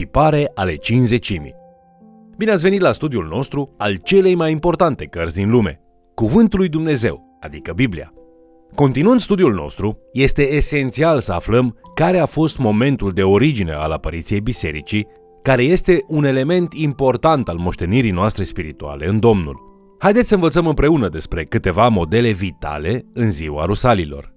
tipare ale cinzecimii. Bine ați venit la studiul nostru al celei mai importante cărți din lume, Cuvântul lui Dumnezeu, adică Biblia. Continuând studiul nostru, este esențial să aflăm care a fost momentul de origine al apariției bisericii, care este un element important al moștenirii noastre spirituale în Domnul. Haideți să învățăm împreună despre câteva modele vitale în ziua rusalilor.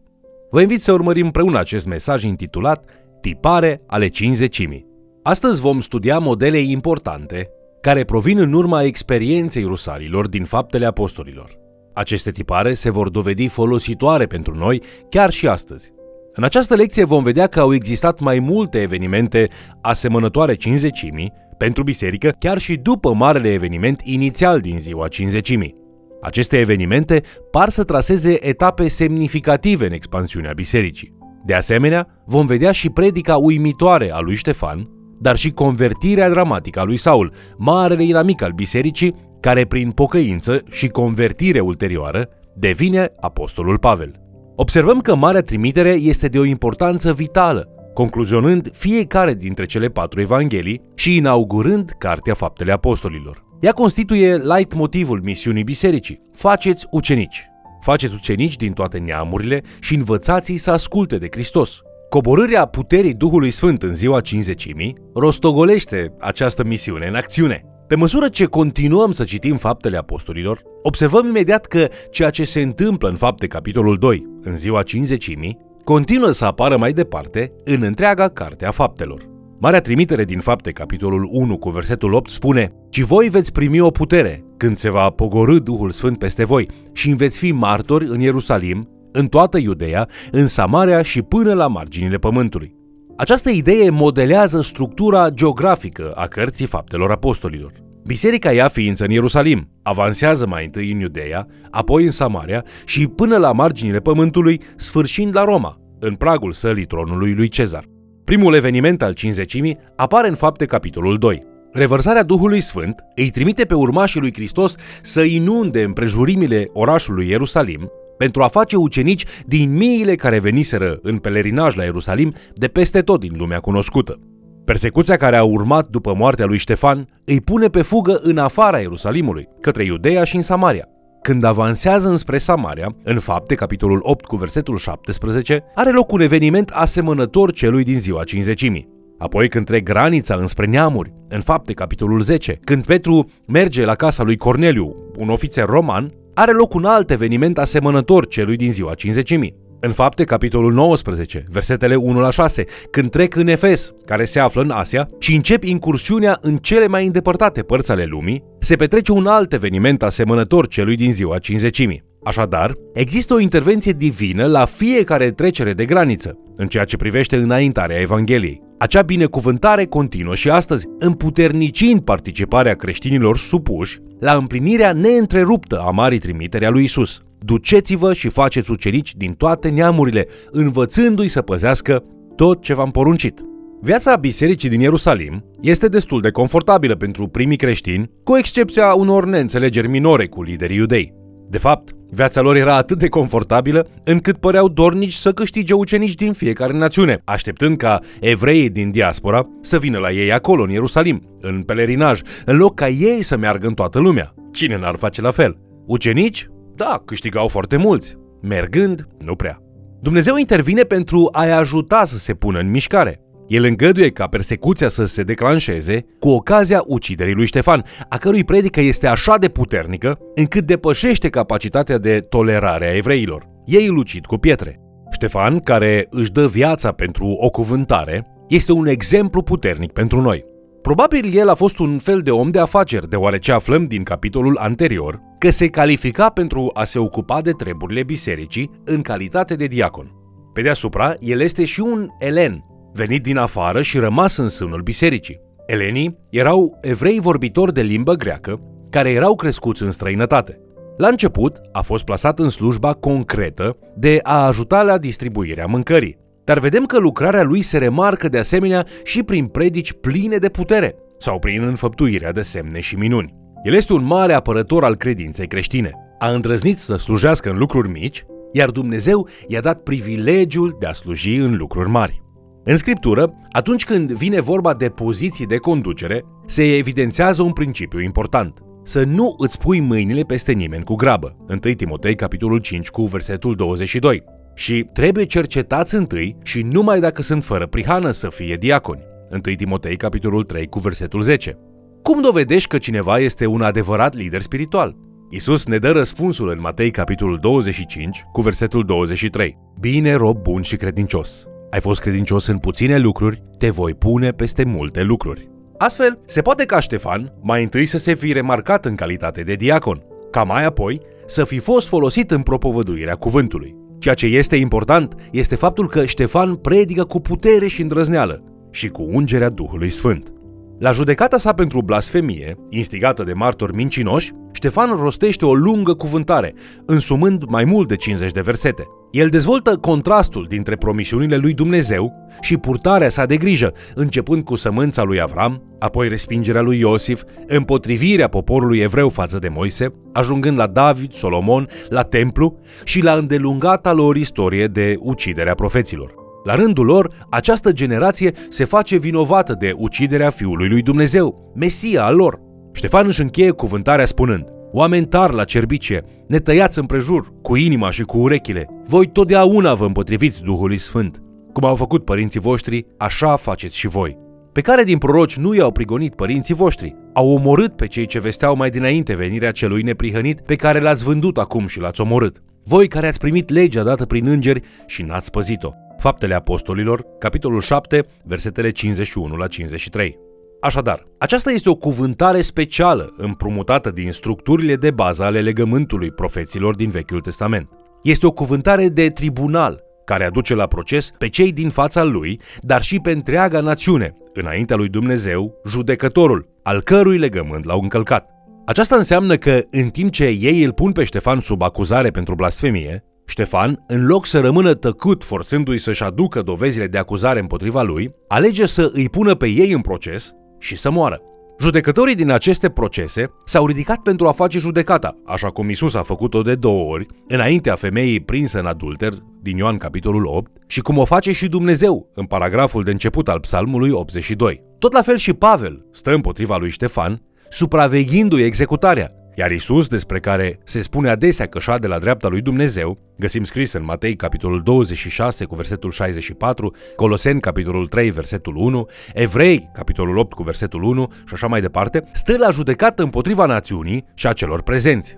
Vă invit să urmărim împreună acest mesaj intitulat Tipare ale cinzecimii. Astăzi vom studia modele importante care provin în urma experienței rusalilor din faptele apostolilor. Aceste tipare se vor dovedi folositoare pentru noi chiar și astăzi. În această lecție vom vedea că au existat mai multe evenimente asemănătoare cinzecimii pentru biserică chiar și după marele eveniment inițial din ziua cinzecimii. Aceste evenimente par să traseze etape semnificative în expansiunea bisericii. De asemenea, vom vedea și predica uimitoare a lui Ștefan, dar și convertirea dramatică a lui Saul, marele inamic al bisericii, care prin pocăință și convertire ulterioară devine apostolul Pavel. Observăm că Marea Trimitere este de o importanță vitală, concluzionând fiecare dintre cele patru evanghelii și inaugurând Cartea Faptele Apostolilor. Ea constituie light motivul misiunii bisericii. Faceți ucenici. Faceți ucenici din toate neamurile și învățați-i să asculte de Hristos. Coborârea puterii Duhului Sfânt în ziua cinzecimii rostogolește această misiune în acțiune. Pe măsură ce continuăm să citim faptele apostolilor, observăm imediat că ceea ce se întâmplă în fapte capitolul 2, în ziua cinzecimii, continuă să apară mai departe în întreaga carte a faptelor. Marea trimitere din fapte, capitolul 1 cu versetul 8 spune Ci voi veți primi o putere când se va pogorâ Duhul Sfânt peste voi și veți fi martori în Ierusalim, în toată Iudeea, în Samaria și până la marginile pământului. Această idee modelează structura geografică a cărții faptelor apostolilor. Biserica ia ființă în Ierusalim, avansează mai întâi în Iudeea, apoi în Samaria și până la marginile pământului, sfârșind la Roma, în pragul sălii tronului lui Cezar. Primul eveniment al cinzecimii apare în fapte capitolul 2. Revărsarea Duhului Sfânt îi trimite pe urmașii lui Hristos să inunde împrejurimile orașului Ierusalim pentru a face ucenici din miile care veniseră în pelerinaj la Ierusalim de peste tot din lumea cunoscută. Persecuția care a urmat după moartea lui Ștefan îi pune pe fugă în afara Ierusalimului, către Iudeea și în Samaria. Când avansează înspre Samaria, în fapte, capitolul 8 cu versetul 17, are loc un eveniment asemănător celui din ziua cinzecimii. Apoi când trec granița înspre neamuri, în fapte, capitolul 10, când Petru merge la casa lui Corneliu, un ofițer roman, are loc un alt eveniment asemănător celui din ziua cinzecimii. În fapte, capitolul 19, versetele 1 la 6, când trec în Efes, care se află în Asia, și încep incursiunea în cele mai îndepărtate părți ale lumii, se petrece un alt eveniment asemănător celui din ziua cinzecimii. Așadar, există o intervenție divină la fiecare trecere de graniță, în ceea ce privește înaintarea Evangheliei. Acea binecuvântare continuă și astăzi, împuternicind participarea creștinilor supuși la împlinirea neîntreruptă a marii trimitere a lui Isus. Duceți-vă și faceți ucenici din toate neamurile, învățându-i să păzească tot ce v-am poruncit. Viața bisericii din Ierusalim este destul de confortabilă pentru primii creștini, cu excepția unor neînțelegeri minore cu liderii iudei. De fapt, viața lor era atât de confortabilă încât păreau dornici să câștige ucenici din fiecare națiune, așteptând ca evreii din diaspora să vină la ei acolo, în Ierusalim, în pelerinaj, în loc ca ei să meargă în toată lumea. Cine n-ar face la fel? Ucenici? Da, câștigau foarte mulți. Mergând, nu prea. Dumnezeu intervine pentru a-i ajuta să se pună în mișcare. El îngăduie ca persecuția să se declanșeze cu ocazia uciderii lui Ștefan, a cărui predică este așa de puternică încât depășește capacitatea de tolerare a evreilor. Ei îl ucid cu pietre. Ștefan, care își dă viața pentru o cuvântare, este un exemplu puternic pentru noi. Probabil el a fost un fel de om de afaceri, deoarece aflăm din capitolul anterior că se califica pentru a se ocupa de treburile bisericii în calitate de diacon. Pe deasupra, el este și un elen, venit din afară și rămas în sânul bisericii. Elenii erau evrei vorbitori de limbă greacă care erau crescuți în străinătate. La început a fost plasat în slujba concretă de a ajuta la distribuirea mâncării, dar vedem că lucrarea lui se remarcă de asemenea și prin predici pline de putere sau prin înfăptuirea de semne și minuni. El este un mare apărător al credinței creștine. A îndrăznit să slujească în lucruri mici, iar Dumnezeu i-a dat privilegiul de a sluji în lucruri mari. În scriptură, atunci când vine vorba de poziții de conducere, se evidențiază un principiu important. Să nu îți pui mâinile peste nimeni cu grabă. 1 Timotei, capitolul 5, cu versetul 22. Și trebuie cercetați întâi și numai dacă sunt fără prihană să fie diaconi. 1 Timotei, capitolul 3, cu versetul 10. Cum dovedești că cineva este un adevărat lider spiritual? Isus ne dă răspunsul în Matei, capitolul 25, cu versetul 23. Bine, rob bun și credincios. Ai fost credincios în puține lucruri, te voi pune peste multe lucruri. Astfel, se poate ca Ștefan mai întâi să se fi remarcat în calitate de diacon, ca mai apoi să fi fost folosit în propovăduirea cuvântului. Ceea ce este important este faptul că Ștefan predică cu putere și îndrăzneală și cu ungerea Duhului Sfânt. La judecata sa pentru blasfemie, instigată de martori mincinoși, Ștefan rostește o lungă cuvântare, însumând mai mult de 50 de versete. El dezvoltă contrastul dintre promisiunile lui Dumnezeu și purtarea sa de grijă, începând cu sămânța lui Avram, apoi respingerea lui Iosif, împotrivirea poporului evreu față de Moise, ajungând la David, Solomon, la templu și la îndelungata lor istorie de uciderea profeților. La rândul lor, această generație se face vinovată de uciderea Fiului lui Dumnezeu, Mesia al lor. Ștefan își încheie cuvântarea spunând, Oameni tari la cerbicie, ne tăiați împrejur, cu inima și cu urechile. Voi totdeauna vă împotriviți Duhului Sfânt. Cum au făcut părinții voștri, așa faceți și voi. Pe care din proroci nu i-au prigonit părinții voștri? Au omorât pe cei ce vesteau mai dinainte venirea celui neprihănit pe care l-ați vândut acum și l-ați omorât. Voi care ați primit legea dată prin îngeri și n-ați păzit-o. Faptele Apostolilor, capitolul 7, versetele 51 la 53. Așadar, aceasta este o cuvântare specială împrumutată din structurile de bază ale legământului profeților din Vechiul Testament. Este o cuvântare de tribunal care aduce la proces pe cei din fața lui, dar și pe întreaga națiune, înaintea lui Dumnezeu, judecătorul, al cărui legământ l-au încălcat. Aceasta înseamnă că, în timp ce ei îl pun pe Ștefan sub acuzare pentru blasfemie, Ștefan, în loc să rămână tăcut forțându-i să-și aducă dovezile de acuzare împotriva lui, alege să îi pună pe ei în proces și să moară. Judecătorii din aceste procese s-au ridicat pentru a face judecata, așa cum Isus a făcut-o de două ori, înaintea femeii prinsă în adulter, din Ioan capitolul 8, și cum o face și Dumnezeu, în paragraful de început al psalmului 82. Tot la fel și Pavel stă împotriva lui Ștefan, supraveghindu-i executarea, iar Isus, despre care se spune adesea că șade la dreapta lui Dumnezeu, găsim scris în Matei capitolul 26 cu versetul 64, Coloseni capitolul 3 versetul 1, Evrei capitolul 8 cu versetul 1 și așa mai departe, stă la judecată împotriva națiunii și a celor prezenți.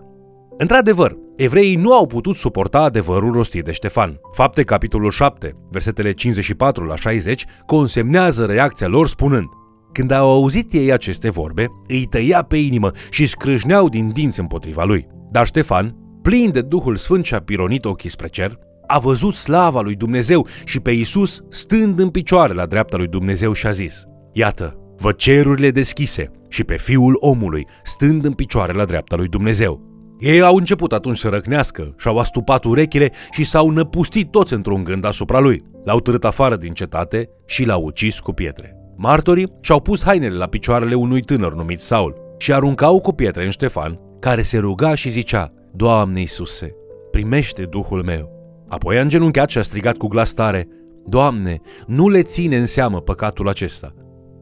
Într-adevăr, evreii nu au putut suporta adevărul rostit de Ștefan. Fapte capitolul 7, versetele 54 la 60, consemnează reacția lor spunând când au auzit ei aceste vorbe, îi tăia pe inimă și scrâșneau din dinți împotriva lui. Dar Ștefan, plin de Duhul Sfânt și-a pironit ochii spre cer, a văzut slava lui Dumnezeu și pe Isus stând în picioare la dreapta lui Dumnezeu și a zis, Iată, văd cerurile deschise și pe Fiul omului stând în picioare la dreapta lui Dumnezeu. Ei au început atunci să răcnească și-au astupat urechile și s-au năpustit toți într-un gând asupra lui. L-au târât afară din cetate și l-au ucis cu pietre. Martorii și-au pus hainele la picioarele unui tânăr numit Saul și aruncau cu pietre în Ștefan, care se ruga și zicea, Doamne Iisuse, primește Duhul meu. Apoi a îngenunchiat și a strigat cu glas tare, Doamne, nu le ține în seamă păcatul acesta.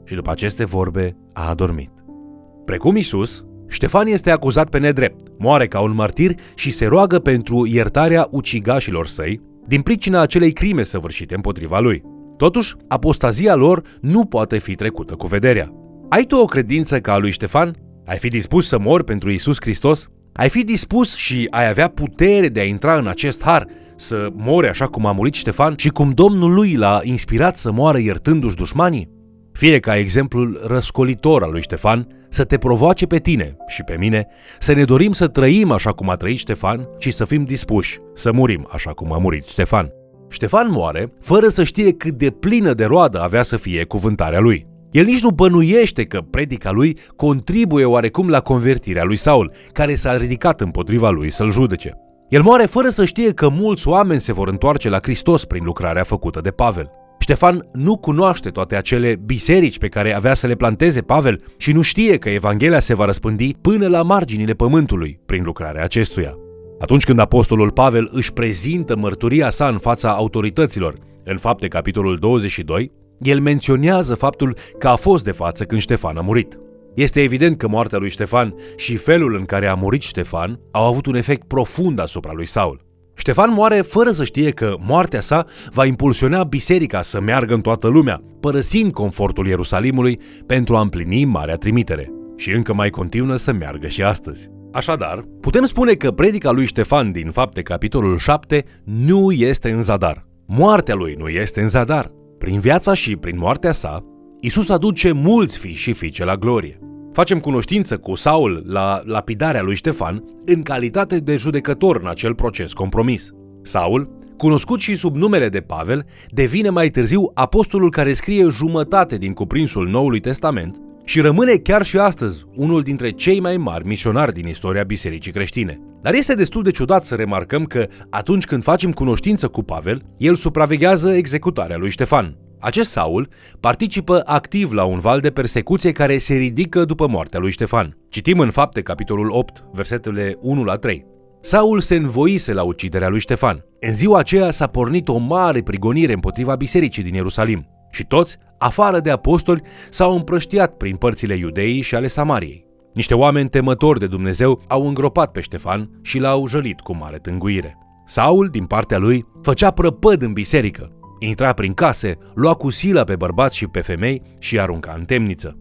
Și după aceste vorbe a adormit. Precum Isus, Ștefan este acuzat pe nedrept, moare ca un martir și se roagă pentru iertarea ucigașilor săi din pricina acelei crime săvârșite împotriva lui. Totuși, apostazia lor nu poate fi trecută cu vederea. Ai tu o credință ca a lui Ștefan? Ai fi dispus să mori pentru Isus Hristos? Ai fi dispus și ai avea putere de a intra în acest har, să mori așa cum a murit Ștefan și cum Domnul lui l-a inspirat să moară iertându-și dușmanii? Fie ca exemplul răscolitor al lui Ștefan să te provoace pe tine și pe mine să ne dorim să trăim așa cum a trăit Ștefan și să fim dispuși să murim așa cum a murit Ștefan. Ștefan moare fără să știe cât de plină de roadă avea să fie cuvântarea lui. El nici nu bănuiește că predica lui contribuie oarecum la convertirea lui Saul, care s-a ridicat împotriva lui să-l judece. El moare fără să știe că mulți oameni se vor întoarce la Hristos prin lucrarea făcută de Pavel. Ștefan nu cunoaște toate acele biserici pe care avea să le planteze Pavel și nu știe că Evanghelia se va răspândi până la marginile pământului prin lucrarea acestuia. Atunci când apostolul Pavel își prezintă mărturia sa în fața autorităților, în fapte capitolul 22, el menționează faptul că a fost de față când Ștefan a murit. Este evident că moartea lui Ștefan și felul în care a murit Ștefan au avut un efect profund asupra lui Saul. Ștefan moare fără să știe că moartea sa va impulsiona biserica să meargă în toată lumea, părăsind confortul Ierusalimului pentru a împlini marea trimitere. Și încă mai continuă să meargă și astăzi. Așadar, putem spune că predica lui Ștefan din Fapte, capitolul 7, nu este în zadar. Moartea lui nu este în zadar. Prin viața și prin moartea sa, Isus aduce mulți fii și fiice la glorie. Facem cunoștință cu Saul la lapidarea lui Ștefan în calitate de judecător în acel proces compromis. Saul, cunoscut și sub numele de Pavel, devine mai târziu apostolul care scrie jumătate din cuprinsul Noului Testament și rămâne chiar și astăzi unul dintre cei mai mari misionari din istoria bisericii creștine. Dar este destul de ciudat să remarcăm că atunci când facem cunoștință cu Pavel, el supraveghează executarea lui Ștefan. Acest Saul participă activ la un val de persecuție care se ridică după moartea lui Ștefan. Citim în fapte capitolul 8, versetele 1 la 3. Saul se învoise la uciderea lui Ștefan. În ziua aceea s-a pornit o mare prigonire împotriva bisericii din Ierusalim și toți, afară de apostoli, s-au împrăștiat prin părțile iudeii și ale Samariei. Niște oameni temători de Dumnezeu au îngropat pe Ștefan și l-au jălit cu mare tânguire. Saul, din partea lui, făcea prăpăd în biserică, intra prin case, lua cu sila pe bărbați și pe femei și arunca în temniță.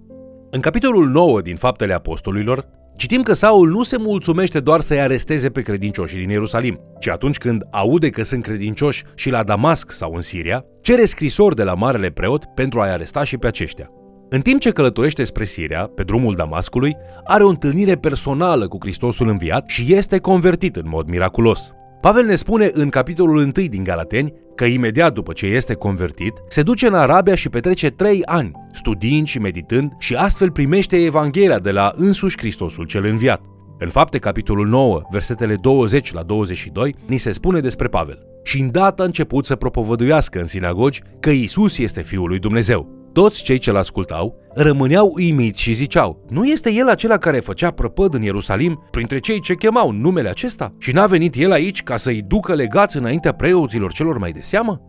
În capitolul 9 din Faptele Apostolilor, citim că Saul nu se mulțumește doar să-i aresteze pe credincioșii din Ierusalim, ci atunci când aude că sunt credincioși și la Damasc sau în Siria, cere scrisori de la Marele Preot pentru a-i aresta și pe aceștia. În timp ce călătorește spre Siria, pe drumul Damascului, are o întâlnire personală cu Hristosul înviat și este convertit în mod miraculos. Pavel ne spune în capitolul 1 din Galateni că imediat după ce este convertit, se duce în Arabia și petrece trei ani, studiind și meditând și astfel primește Evanghelia de la însuși Hristosul cel înviat. În fapte, capitolul 9, versetele 20 la 22, ni se spune despre Pavel. Și îndată a început să propovăduiască în sinagogi că Isus este Fiul lui Dumnezeu. Toți cei ce-l ascultau rămâneau uimiți și ziceau, nu este el acela care făcea prăpăd în Ierusalim printre cei ce chemau numele acesta? Și n-a venit el aici ca să-i ducă legați înaintea preoților celor mai de seamă?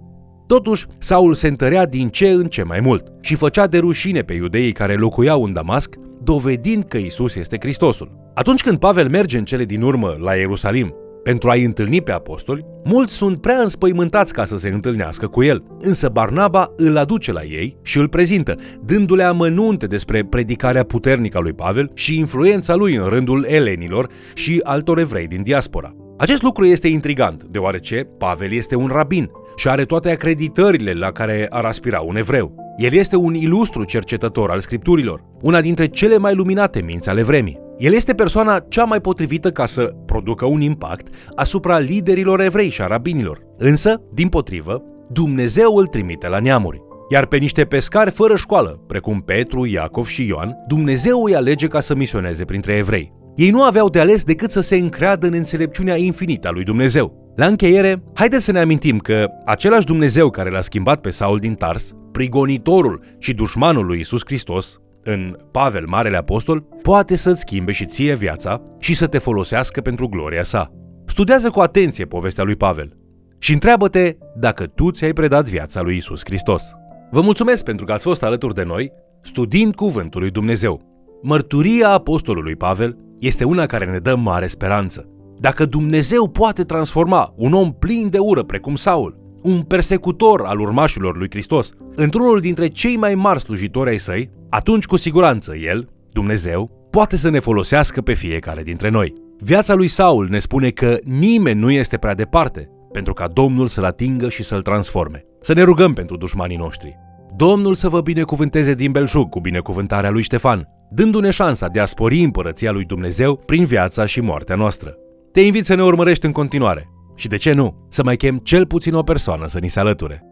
Totuși, Saul se întărea din ce în ce mai mult și făcea de rușine pe iudeii care locuiau în Damasc, dovedind că Isus este Hristosul. Atunci când Pavel merge în cele din urmă la Ierusalim pentru a-i întâlni pe apostoli, mulți sunt prea înspăimântați ca să se întâlnească cu el, însă Barnaba îl aduce la ei și îl prezintă, dându-le amănunte despre predicarea puternică a lui Pavel și influența lui în rândul elenilor și altor evrei din diaspora. Acest lucru este intrigant, deoarece Pavel este un rabin și are toate acreditările la care ar aspira un evreu. El este un ilustru cercetător al scripturilor, una dintre cele mai luminate minți ale vremii. El este persoana cea mai potrivită ca să producă un impact asupra liderilor evrei și arabinilor. Însă, din potrivă, Dumnezeu îl trimite la neamuri. Iar pe niște pescari fără școală, precum Petru, Iacov și Ioan, Dumnezeu îi alege ca să misioneze printre evrei. Ei nu aveau de ales decât să se încreadă în înțelepciunea infinită a lui Dumnezeu. La încheiere, haideți să ne amintim că același Dumnezeu care l-a schimbat pe Saul din Tars, prigonitorul și dușmanul lui Isus Hristos, în Pavel, Marele Apostol, poate să-ți schimbe și ție viața și să te folosească pentru gloria sa. Studiază cu atenție povestea lui Pavel și întreabă-te dacă tu ți-ai predat viața lui Isus Hristos. Vă mulțumesc pentru că ați fost alături de noi, studiind Cuvântul lui Dumnezeu. Mărturia apostolului Pavel este una care ne dă mare speranță. Dacă Dumnezeu poate transforma un om plin de ură precum Saul, un persecutor al urmașilor lui Hristos, într-unul dintre cei mai mari slujitori ai săi, atunci cu siguranță El, Dumnezeu, poate să ne folosească pe fiecare dintre noi. Viața lui Saul ne spune că nimeni nu este prea departe pentru ca Domnul să-l atingă și să-l transforme. Să ne rugăm pentru dușmanii noștri. Domnul să vă binecuvânteze din belșug cu binecuvântarea lui Ștefan, dându-ne șansa de a spori împărăția lui Dumnezeu prin viața și moartea noastră. Te invit să ne urmărești în continuare și, de ce nu, să mai chem cel puțin o persoană să ni se alăture.